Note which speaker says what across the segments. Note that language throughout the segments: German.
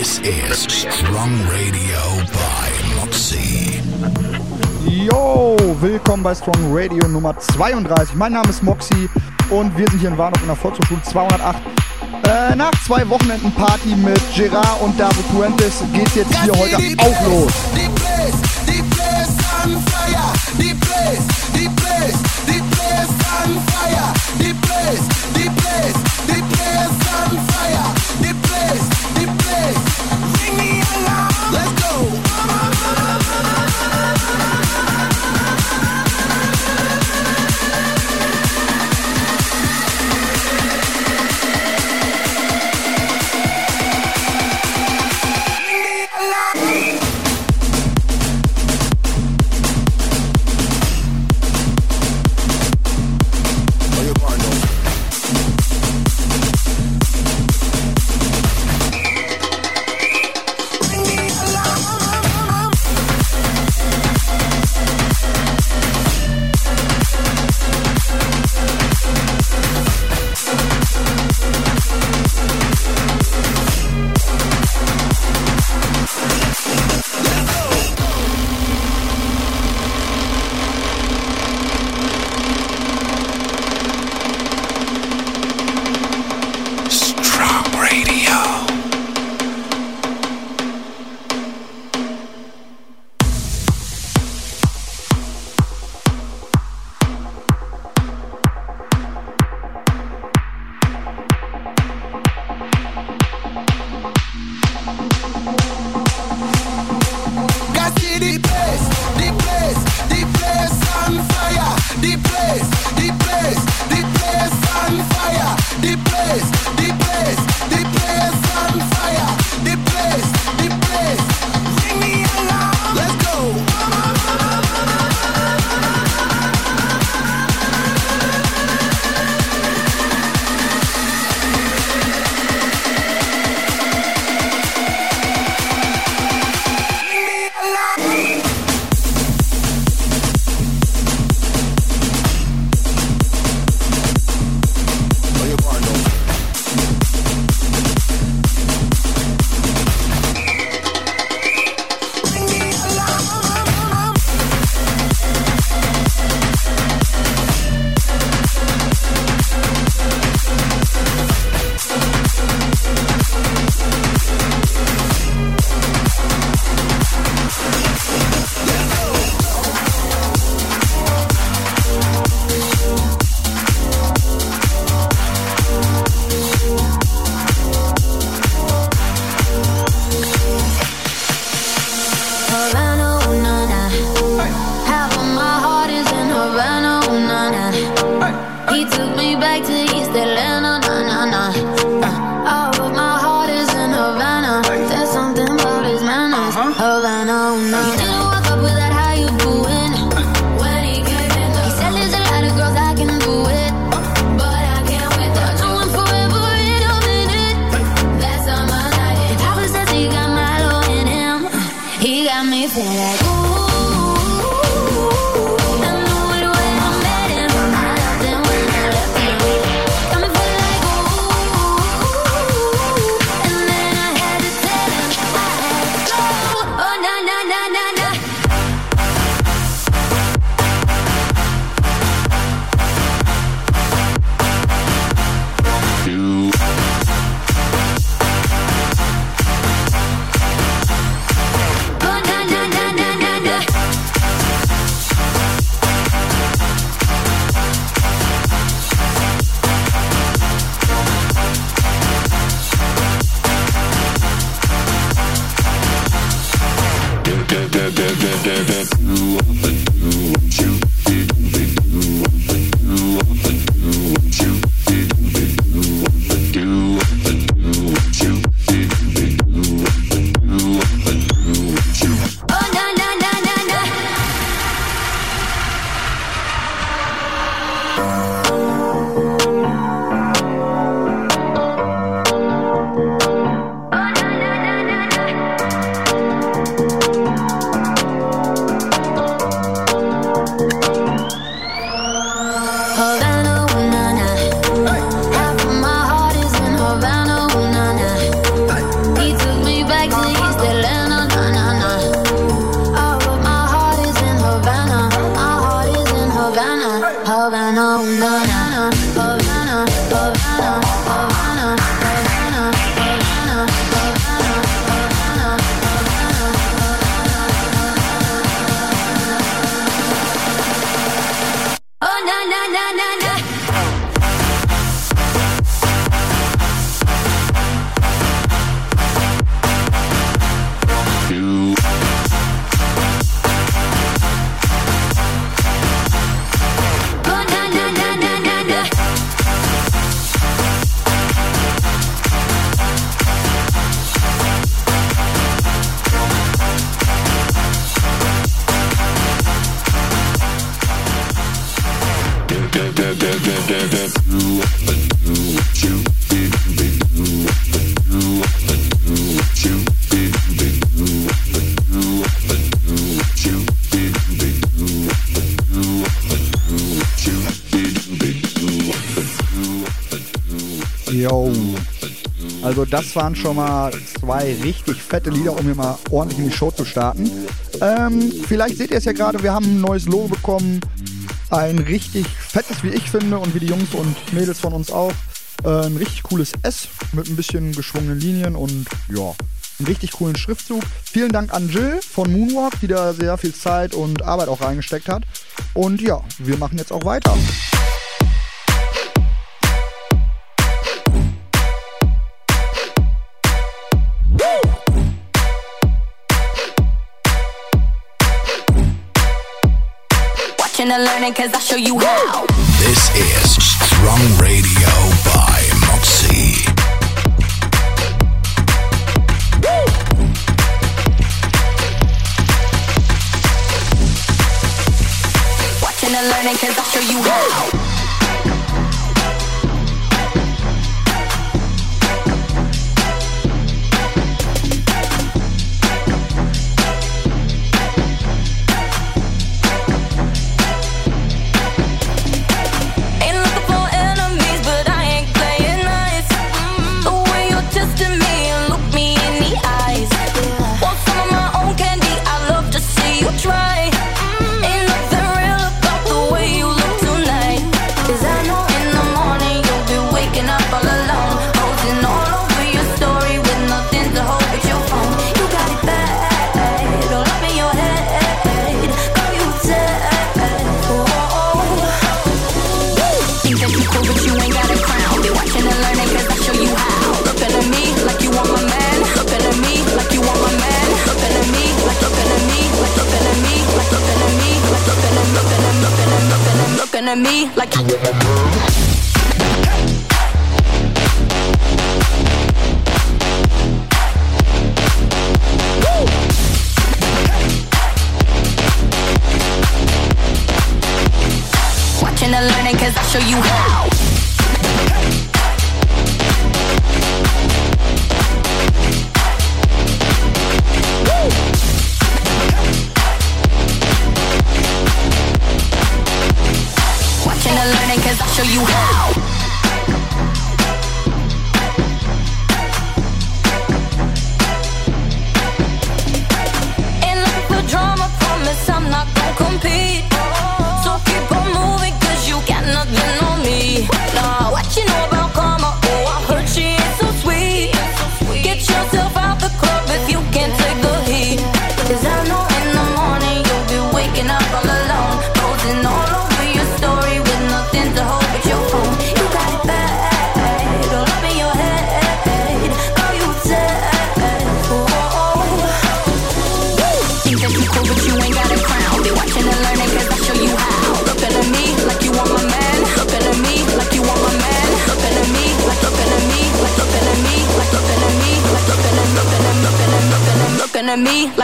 Speaker 1: This is Strong Radio by Moxie.
Speaker 2: Yo, willkommen bei Strong Radio Nummer 32. Mein Name ist Moxie und wir sind hier in Warnock in der Volkshochschule 208. Äh, nach zwei Wochenenden Party mit Gerard und David Fuentes geht's jetzt hier heute auch los.
Speaker 3: Die place, die place, die place on fire. Die place, the
Speaker 4: that I
Speaker 2: Also das waren schon mal zwei richtig fette Lieder, um hier mal ordentlich in die Show zu starten. Ähm, vielleicht seht ihr es ja gerade, wir haben ein neues Logo bekommen. Ein richtig fettes, wie ich finde, und wie die Jungs und Mädels von uns auch. Äh, ein richtig cooles S mit ein bisschen geschwungenen Linien und ja, einen richtig coolen Schriftzug. Vielen Dank an Jill von Moonwalk, die da sehr viel Zeit und Arbeit auch reingesteckt hat. Und ja, wir machen jetzt auch weiter.
Speaker 5: Learning cause I'll show you how.
Speaker 6: This is Strong Radio by Moxie.
Speaker 5: Watching and learning cause I'll show you how.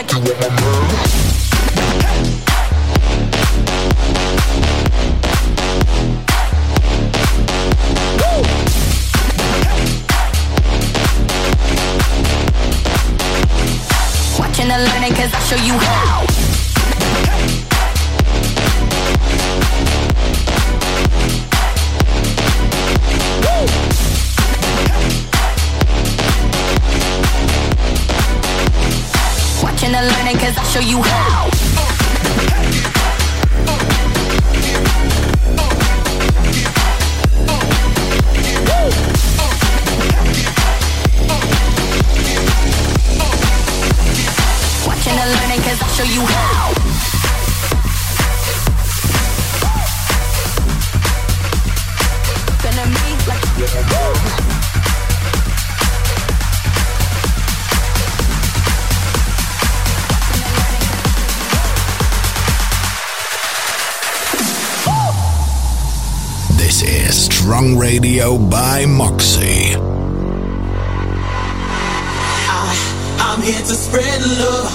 Speaker 5: do it.
Speaker 1: Radio by Moxie.
Speaker 7: I, I'm here to spread love.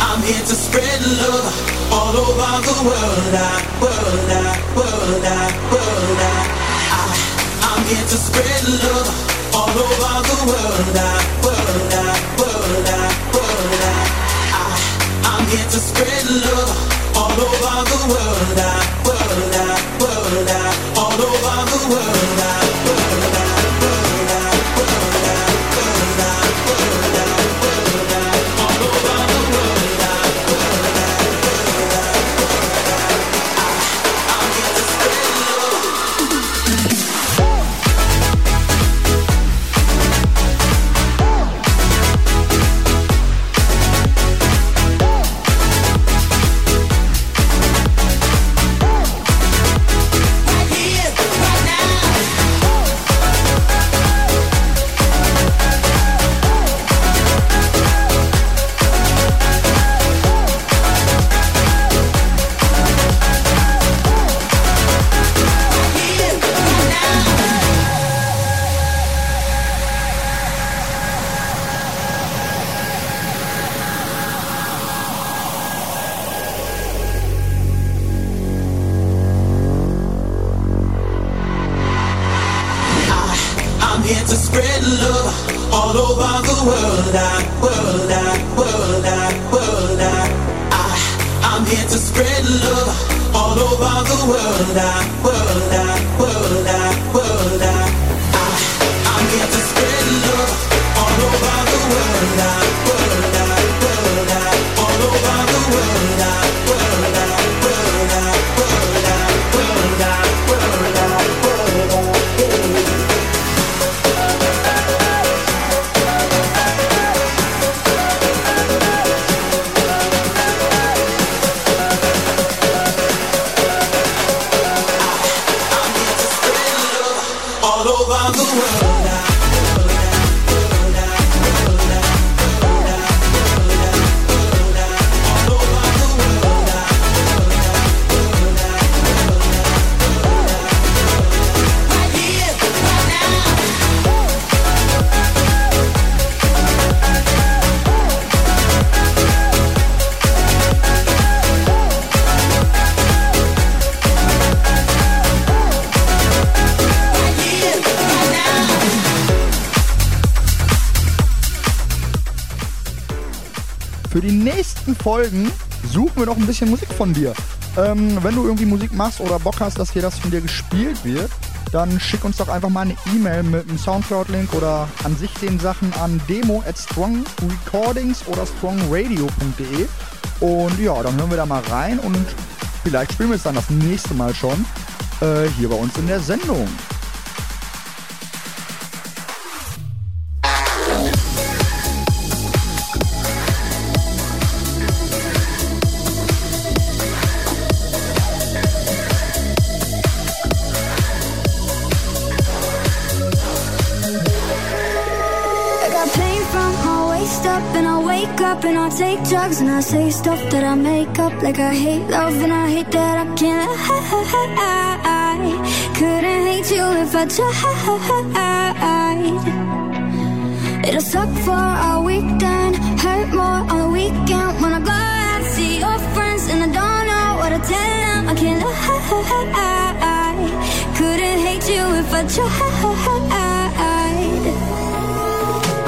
Speaker 7: I'm here to spread love all over the world. I, world, I, world, I, world, I, I, I'm here to spread love all over the world. I, world, I, world, I, world, I, I, I'm here to spread love over the world, world, world, all over the world, world. world, I, world, I, world, I.
Speaker 2: Folgen suchen wir noch ein bisschen Musik von dir. Ähm, wenn du irgendwie Musik machst oder Bock hast, dass hier das von dir gespielt wird, dann schick uns doch einfach mal eine E-Mail mit einem Soundcloud-Link oder an sich den Sachen an demo at strongrecordings oder strongradio.de. Und ja, dann hören wir da mal rein und vielleicht spielen wir es dann das nächste Mal schon äh, hier bei uns in der Sendung.
Speaker 8: And I take drugs and I say stuff that I make up. Like I hate love and I hate that I can't I couldn't hate you if I tried. It'll suck for a weekend hurt more on the weekend. When I go out see your friends and I don't know what to tell them I can't I couldn't hate you if I tried.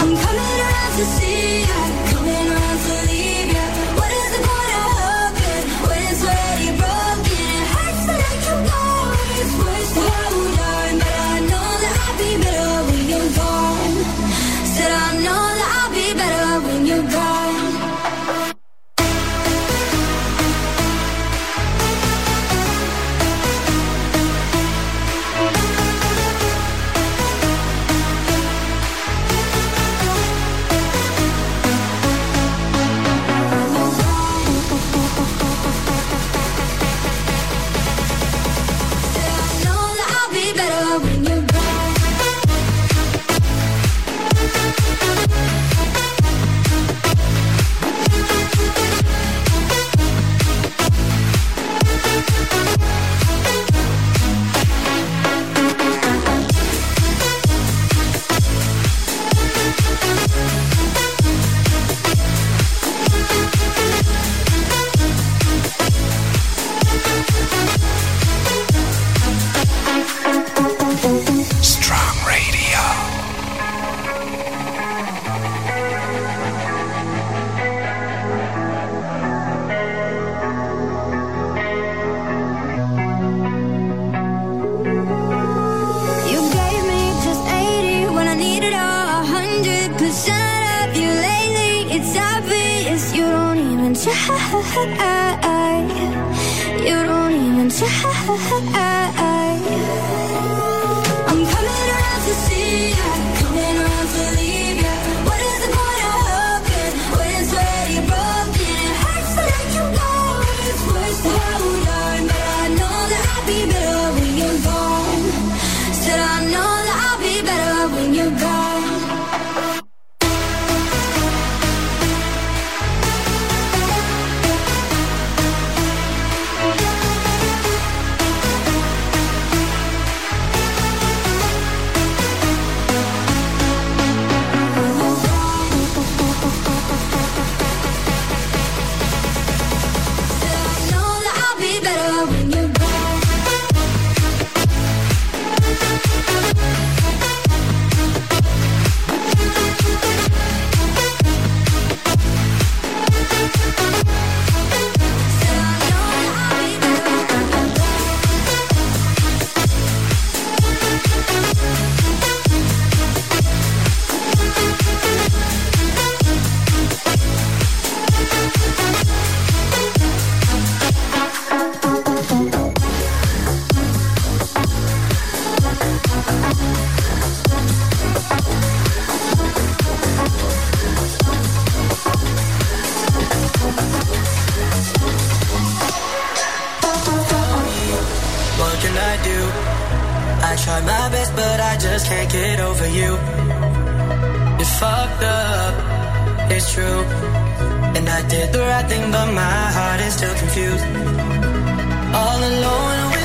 Speaker 8: I'm coming around to see
Speaker 9: can't get over you. You fucked up, it's true. And I did the right thing, but my heart is still confused. All alone.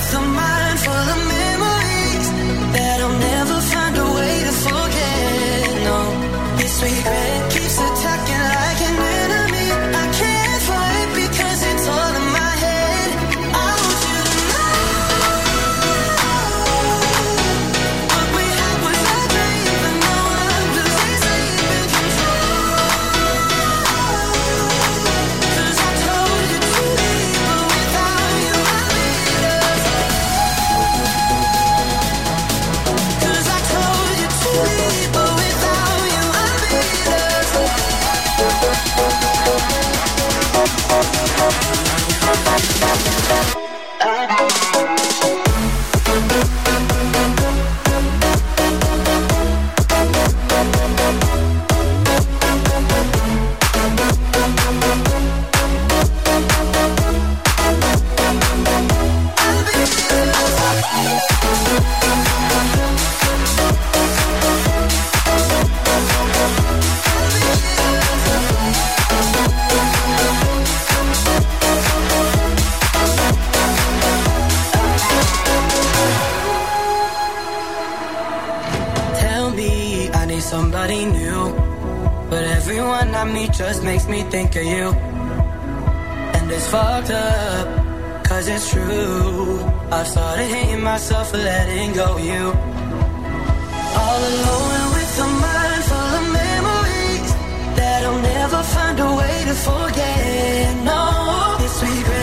Speaker 9: to you. And it's fucked up, cause it's true. I started hating myself for letting go of you. All alone with a mind full of memories that I'll never find a way to forget. No, it's regret.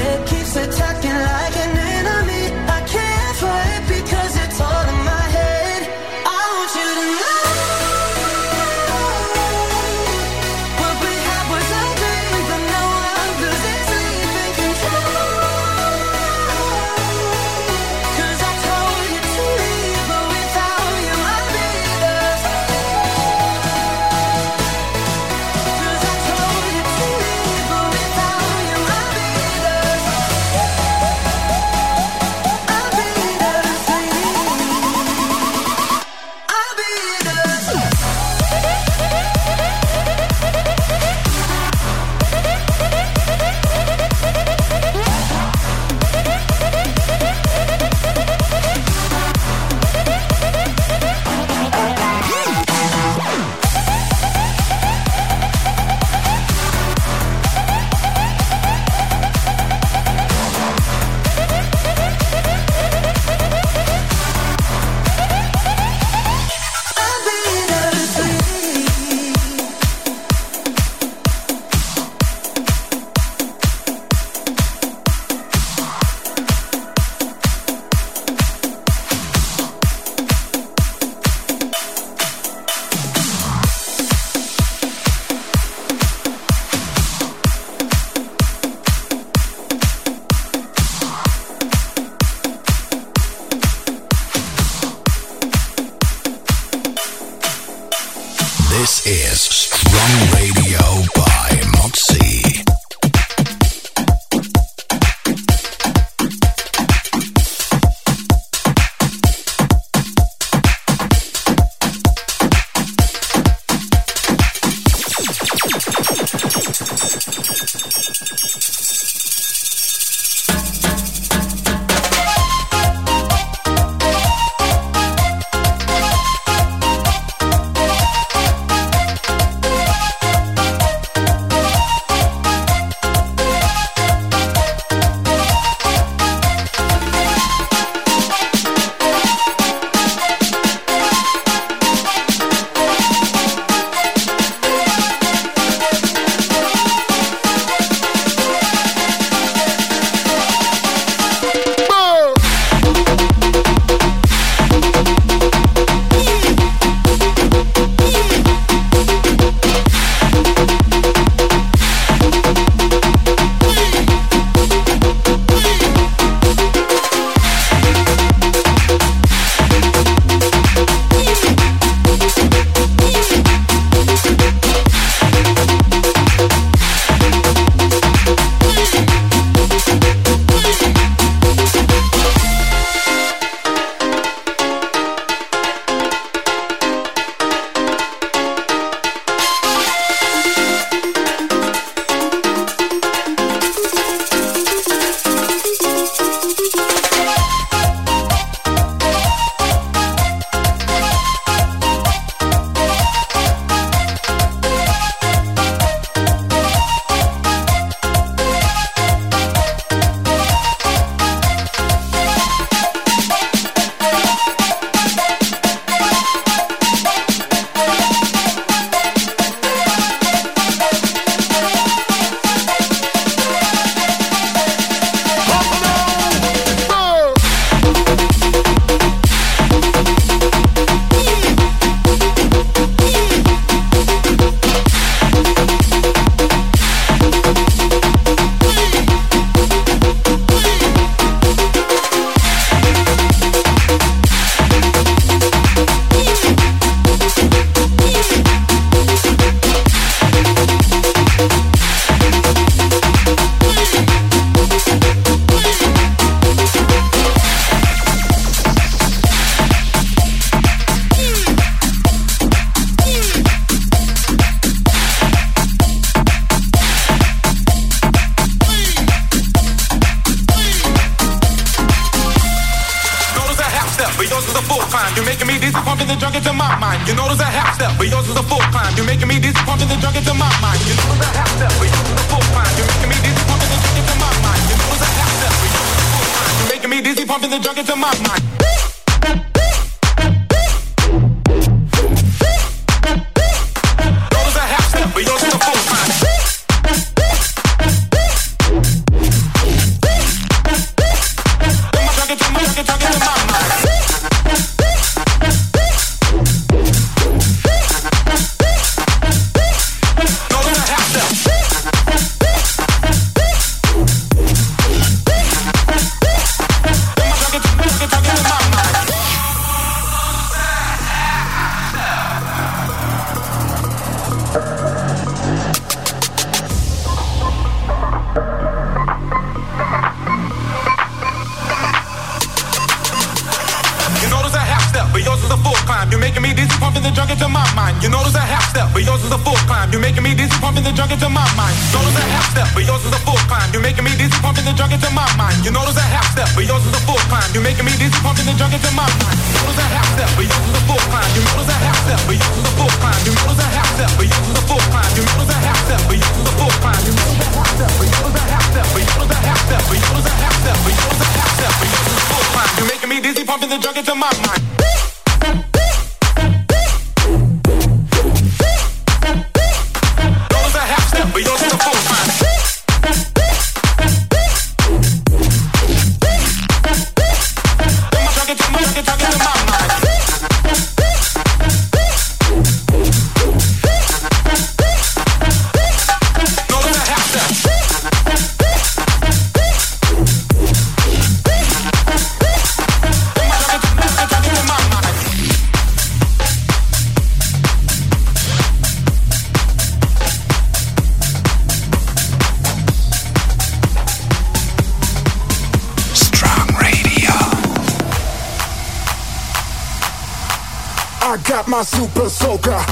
Speaker 9: I
Speaker 10: got my super soaker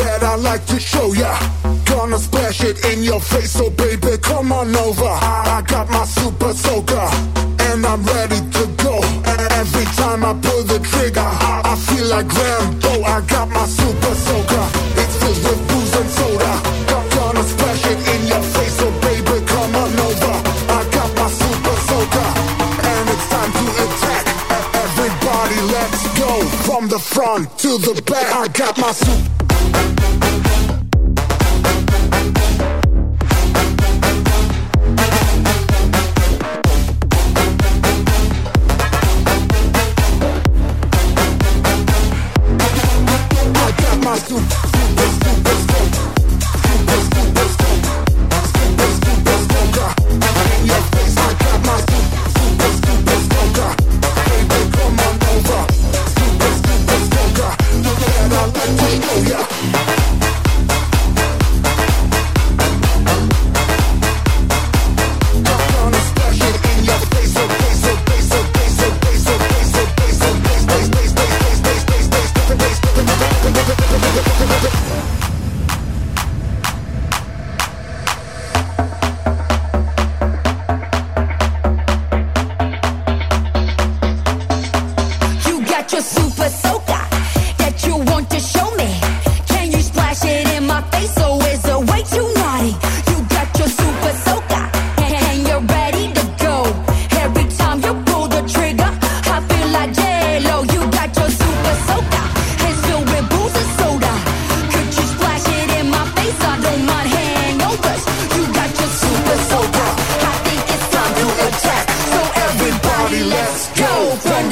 Speaker 10: that I like to show ya. Gonna splash it in your face, so baby, come on over. I, I got my super soaker and I'm ready to go. And Every time I pull the trigger, I, I feel like Rambo. I got my super soaker. It's filled with booze and soda. From the front to the back. I got my super.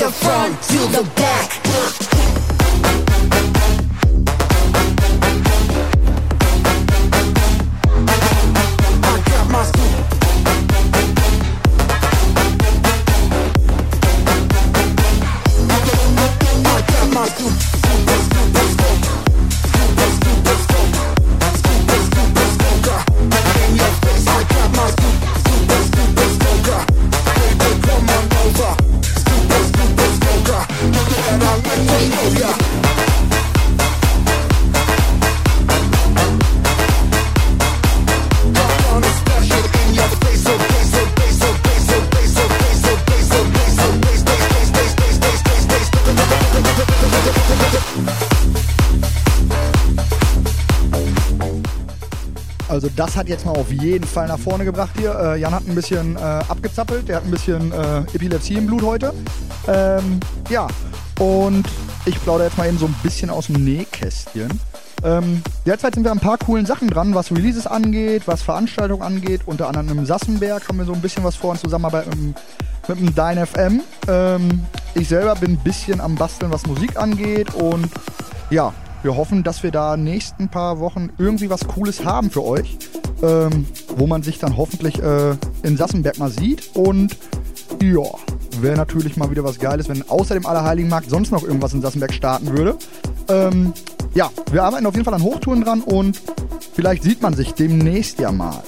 Speaker 5: The front to the back.
Speaker 2: Hat jetzt mal auf jeden Fall nach vorne gebracht hier. Äh, Jan hat ein bisschen äh, abgezappelt, der hat ein bisschen äh, Epilepsie im Blut heute. Ähm, ja, und ich plaudere jetzt mal eben so ein bisschen aus dem Nähkästchen. Ähm, derzeit sind wir an ein paar coolen Sachen dran, was Releases angeht, was Veranstaltungen angeht. Unter anderem im Sassenberg haben wir so ein bisschen was vor in Zusammenarbeit mit, mit dem Dine FM. Ähm, ich selber bin ein bisschen am Basteln, was Musik angeht und ja, wir hoffen, dass wir da nächsten paar Wochen irgendwie was Cooles haben für euch, ähm, wo man sich dann hoffentlich äh, in Sassenberg mal sieht. Und ja, wäre natürlich mal wieder was Geiles, wenn außer dem Allerheiligenmarkt sonst noch irgendwas in Sassenberg starten würde. Ähm, ja, wir arbeiten auf jeden Fall an Hochtouren dran und vielleicht sieht man sich demnächst ja mal.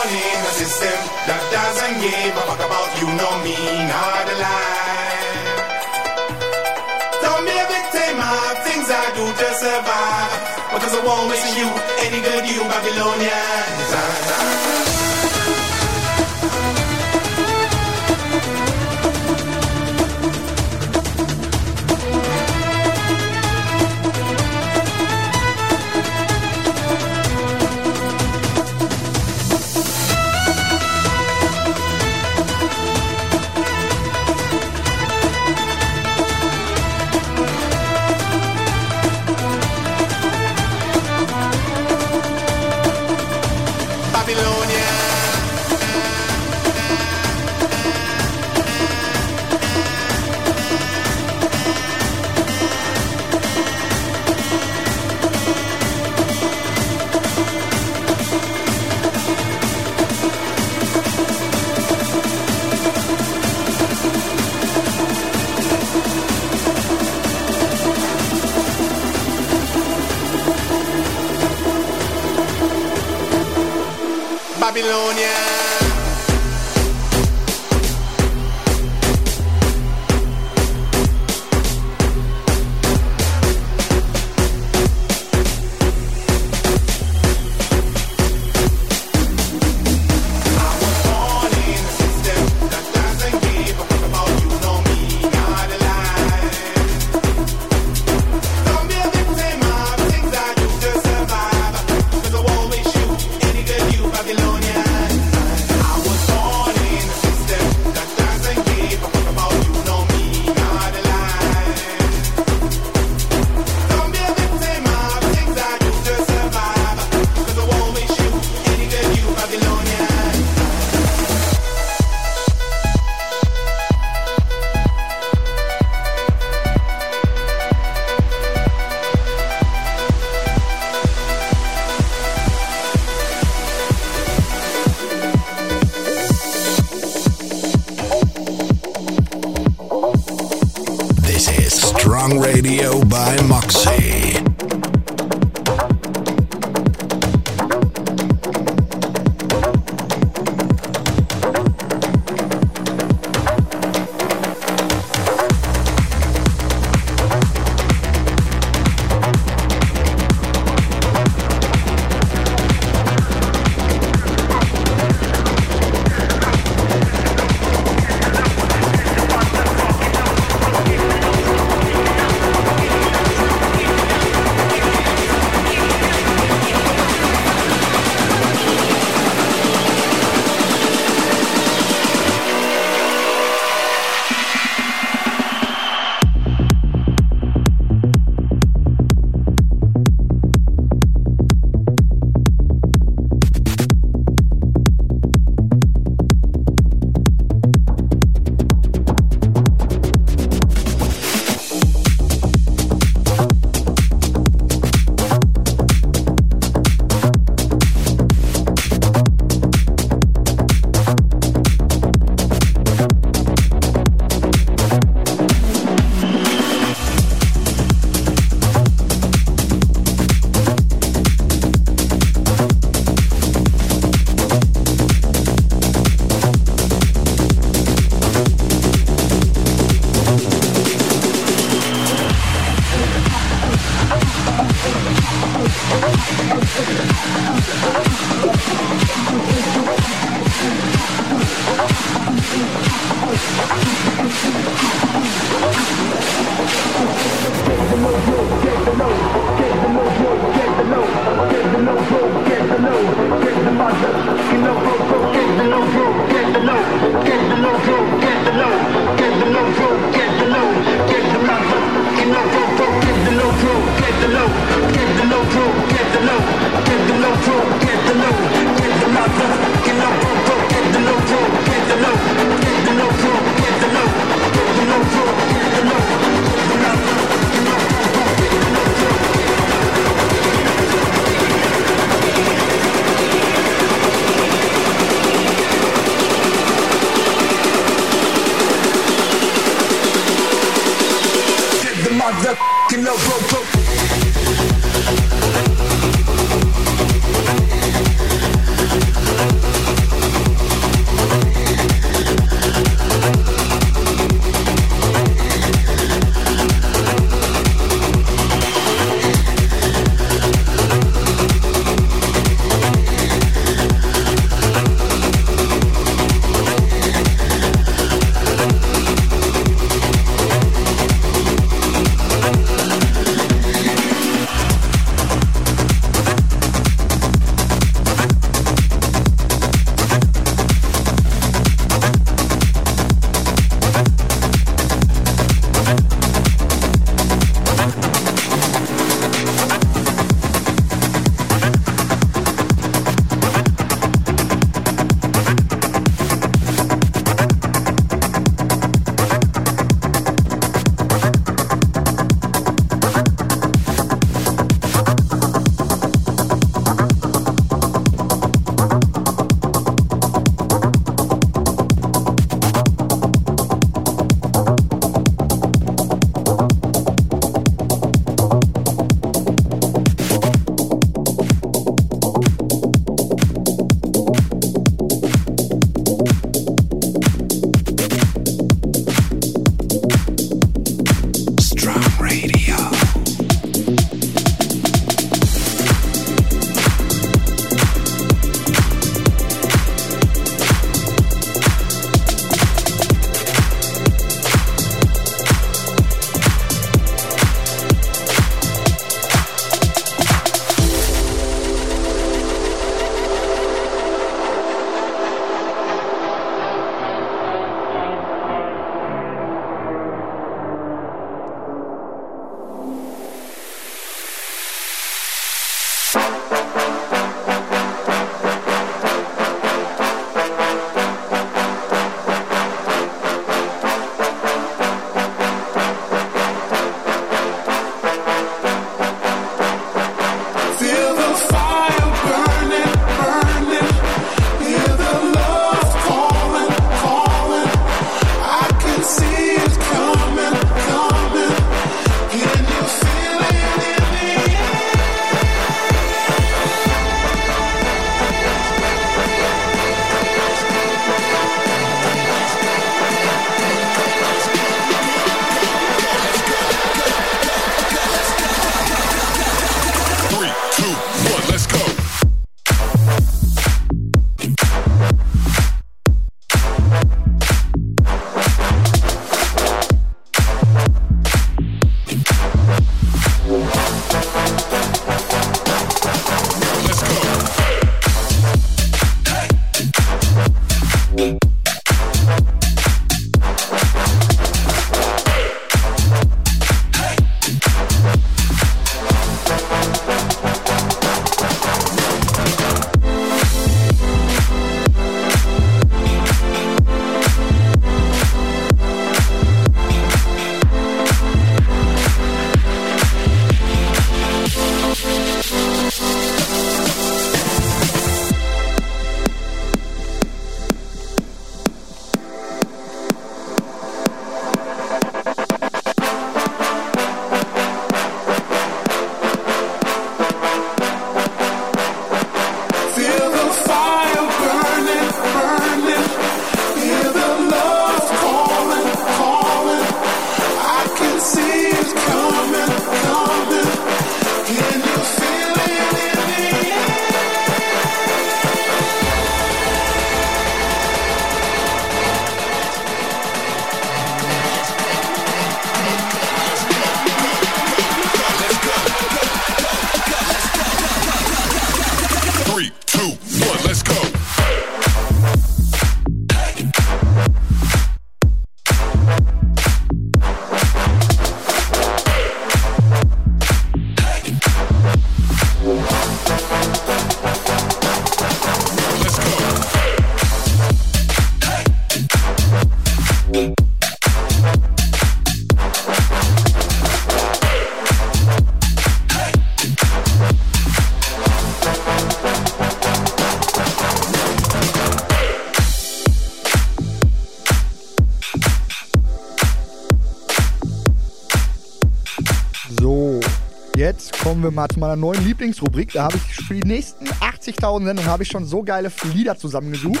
Speaker 2: Mal zu meiner neuen Lieblingsrubrik. Da habe ich für die nächsten 80.000 Sendungen habe ich schon so geile Lieder zusammengesucht.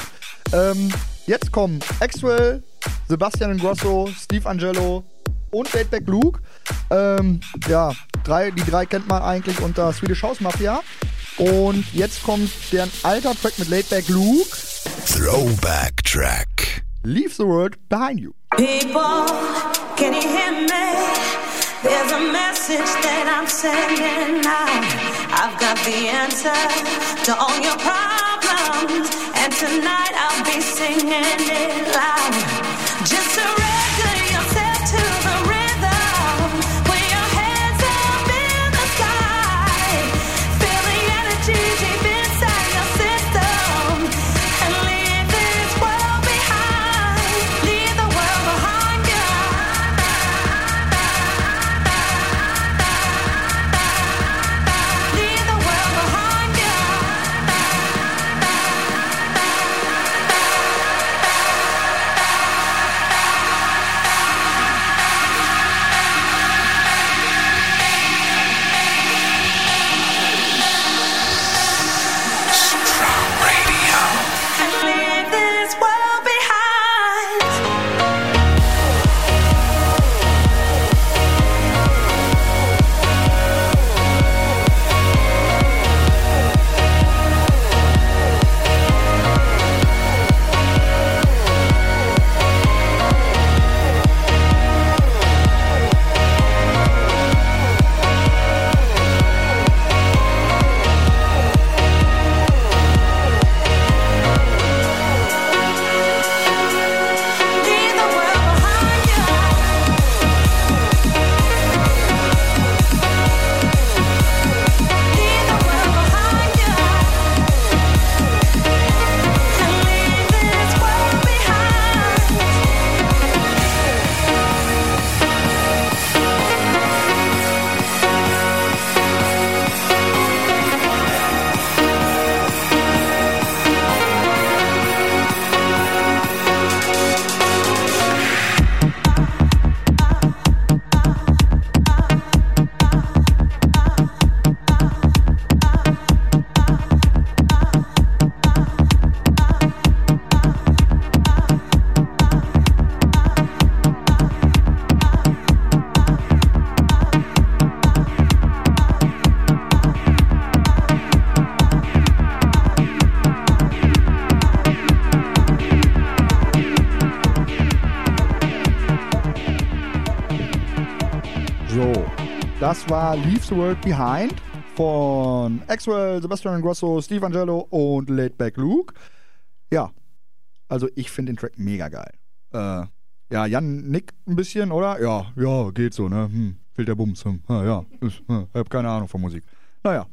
Speaker 2: Ähm, jetzt kommen Axwell, Sebastian Ingrosso, Steve Angelo und Laidback Luke. Ähm, ja, drei, die drei kennt man eigentlich unter Swedish House Mafia. Und jetzt kommt deren alter Track mit Laidback Luke,
Speaker 6: Throwback Track.
Speaker 2: Leave the World Behind You.
Speaker 11: People, can you hear me? There's a message that I'm sending out. I've got the answer to all your problems, and tonight I'll be singing it loud.
Speaker 2: Das war Leave the World Behind von Axwell, Sebastian Grosso, Steve Angelo und Laidback Luke. Ja, also ich finde den Track mega geil. Äh, ja, Jan nickt ein bisschen, oder? Ja, ja, geht so, ne? Hm, fehlt der Bums. Hm, ja, ja, ich hm, hab keine Ahnung von Musik. Naja,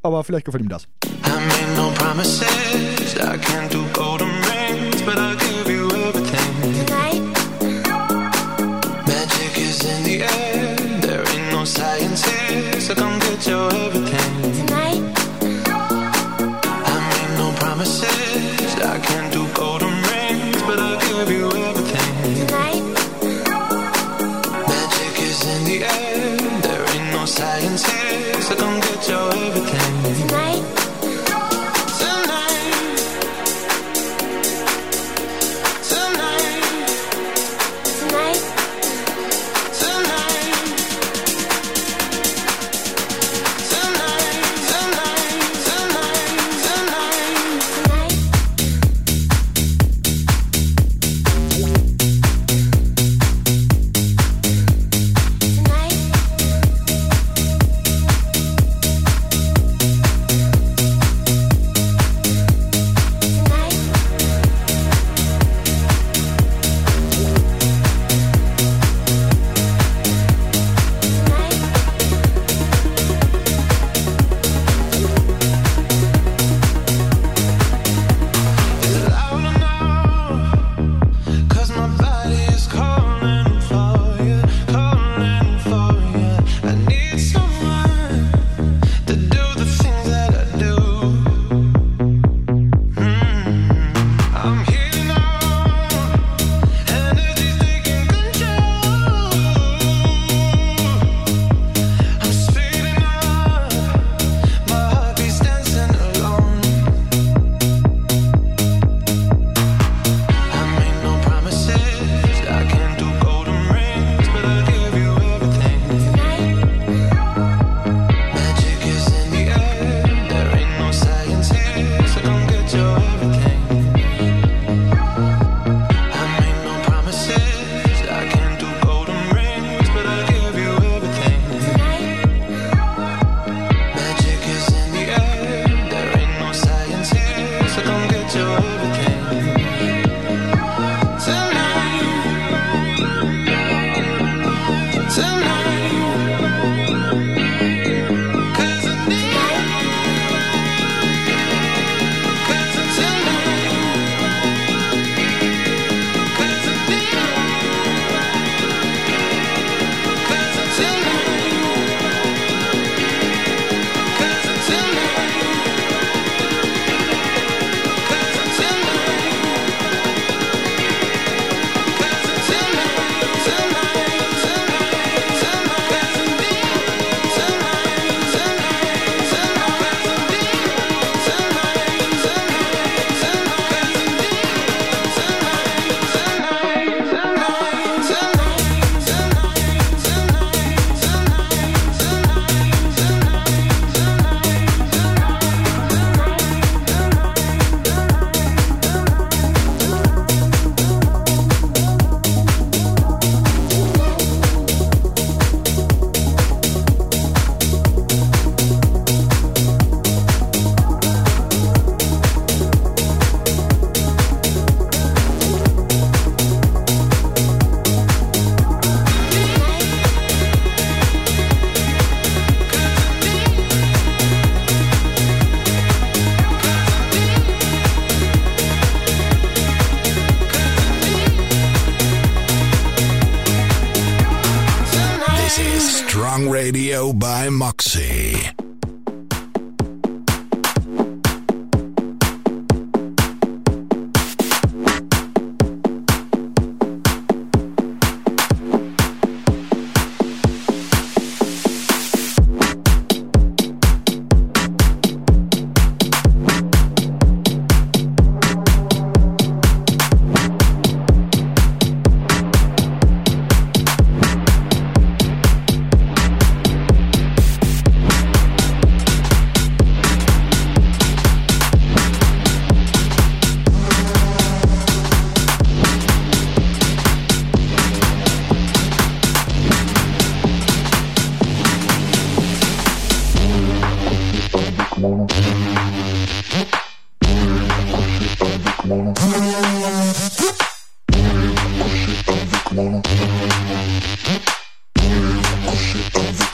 Speaker 2: aber vielleicht gefällt ihm das.
Speaker 7: I made no promises. I can't do golden science here, so come get your everything.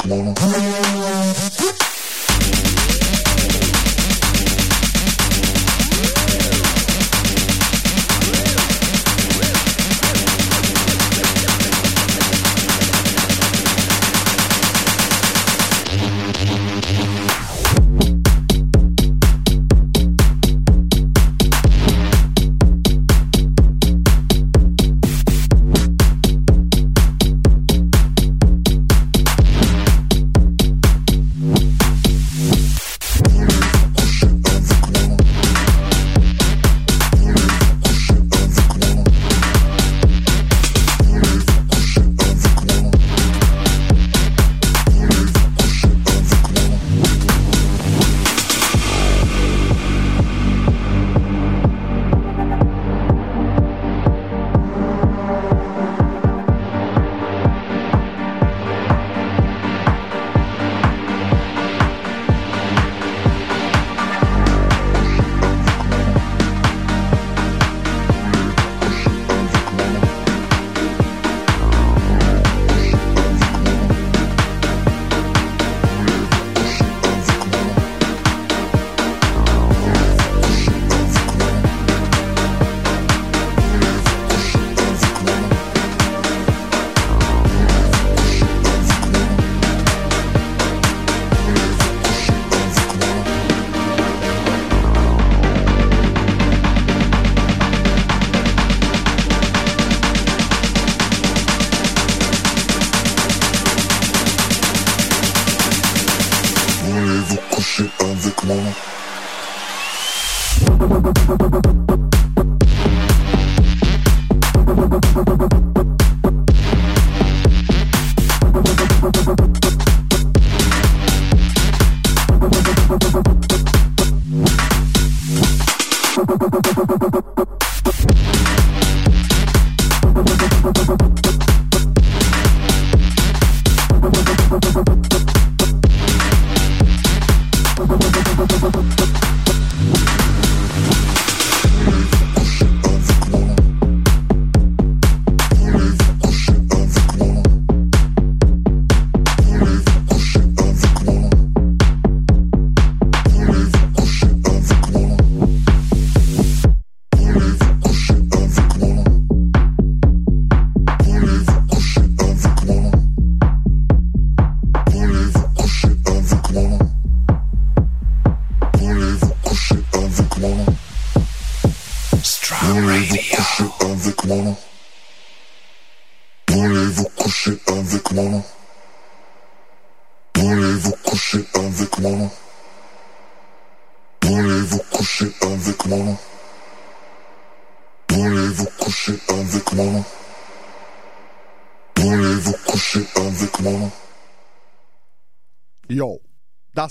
Speaker 1: Oh, oh, vous coucher avec moi.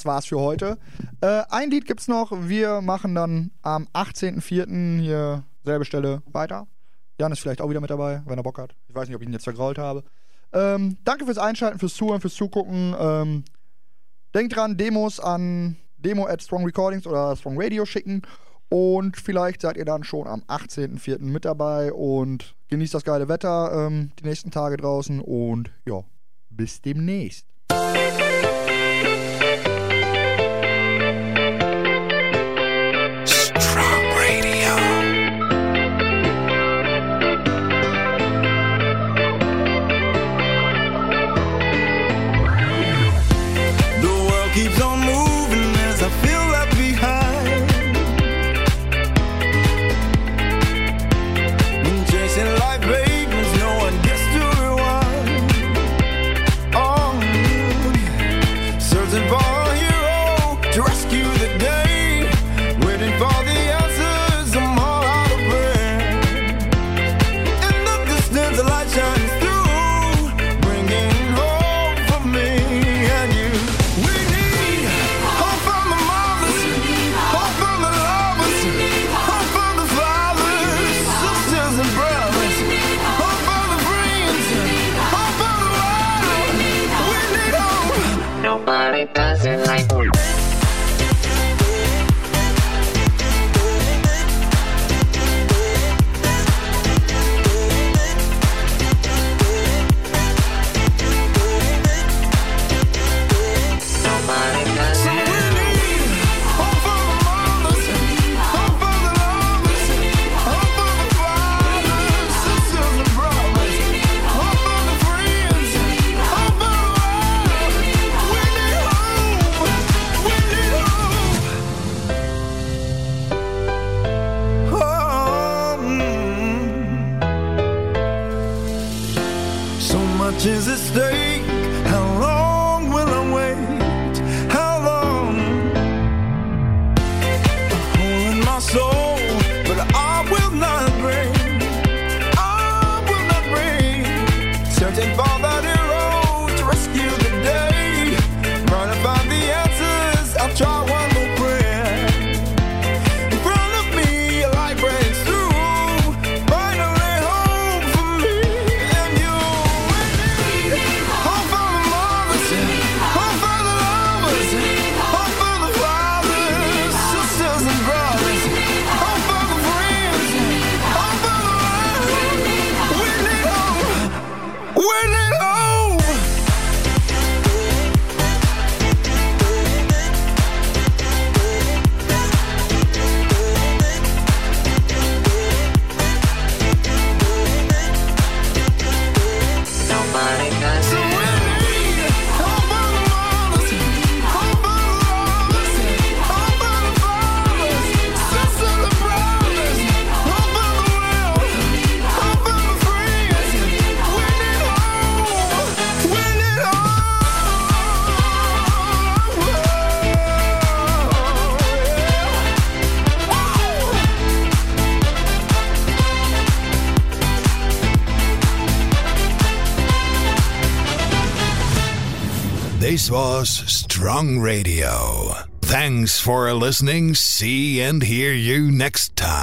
Speaker 2: Das war's für heute. Äh, ein Lied gibt's noch. Wir machen dann am 18.04. hier selbe Stelle weiter. Jan ist vielleicht auch wieder mit dabei, wenn er Bock hat. Ich weiß nicht, ob ich ihn jetzt vergrault habe. Ähm, danke fürs Einschalten, fürs Zuhören, fürs Zugucken. Ähm, denkt dran, Demos an demo at Strong Recordings oder Strong Radio schicken. Und vielleicht seid ihr dann schon am 18.04. mit dabei und genießt das geile Wetter ähm, die nächsten Tage draußen. Und ja, bis demnächst.
Speaker 12: Is the
Speaker 6: state Strong Radio. Thanks for listening. See and hear you next time.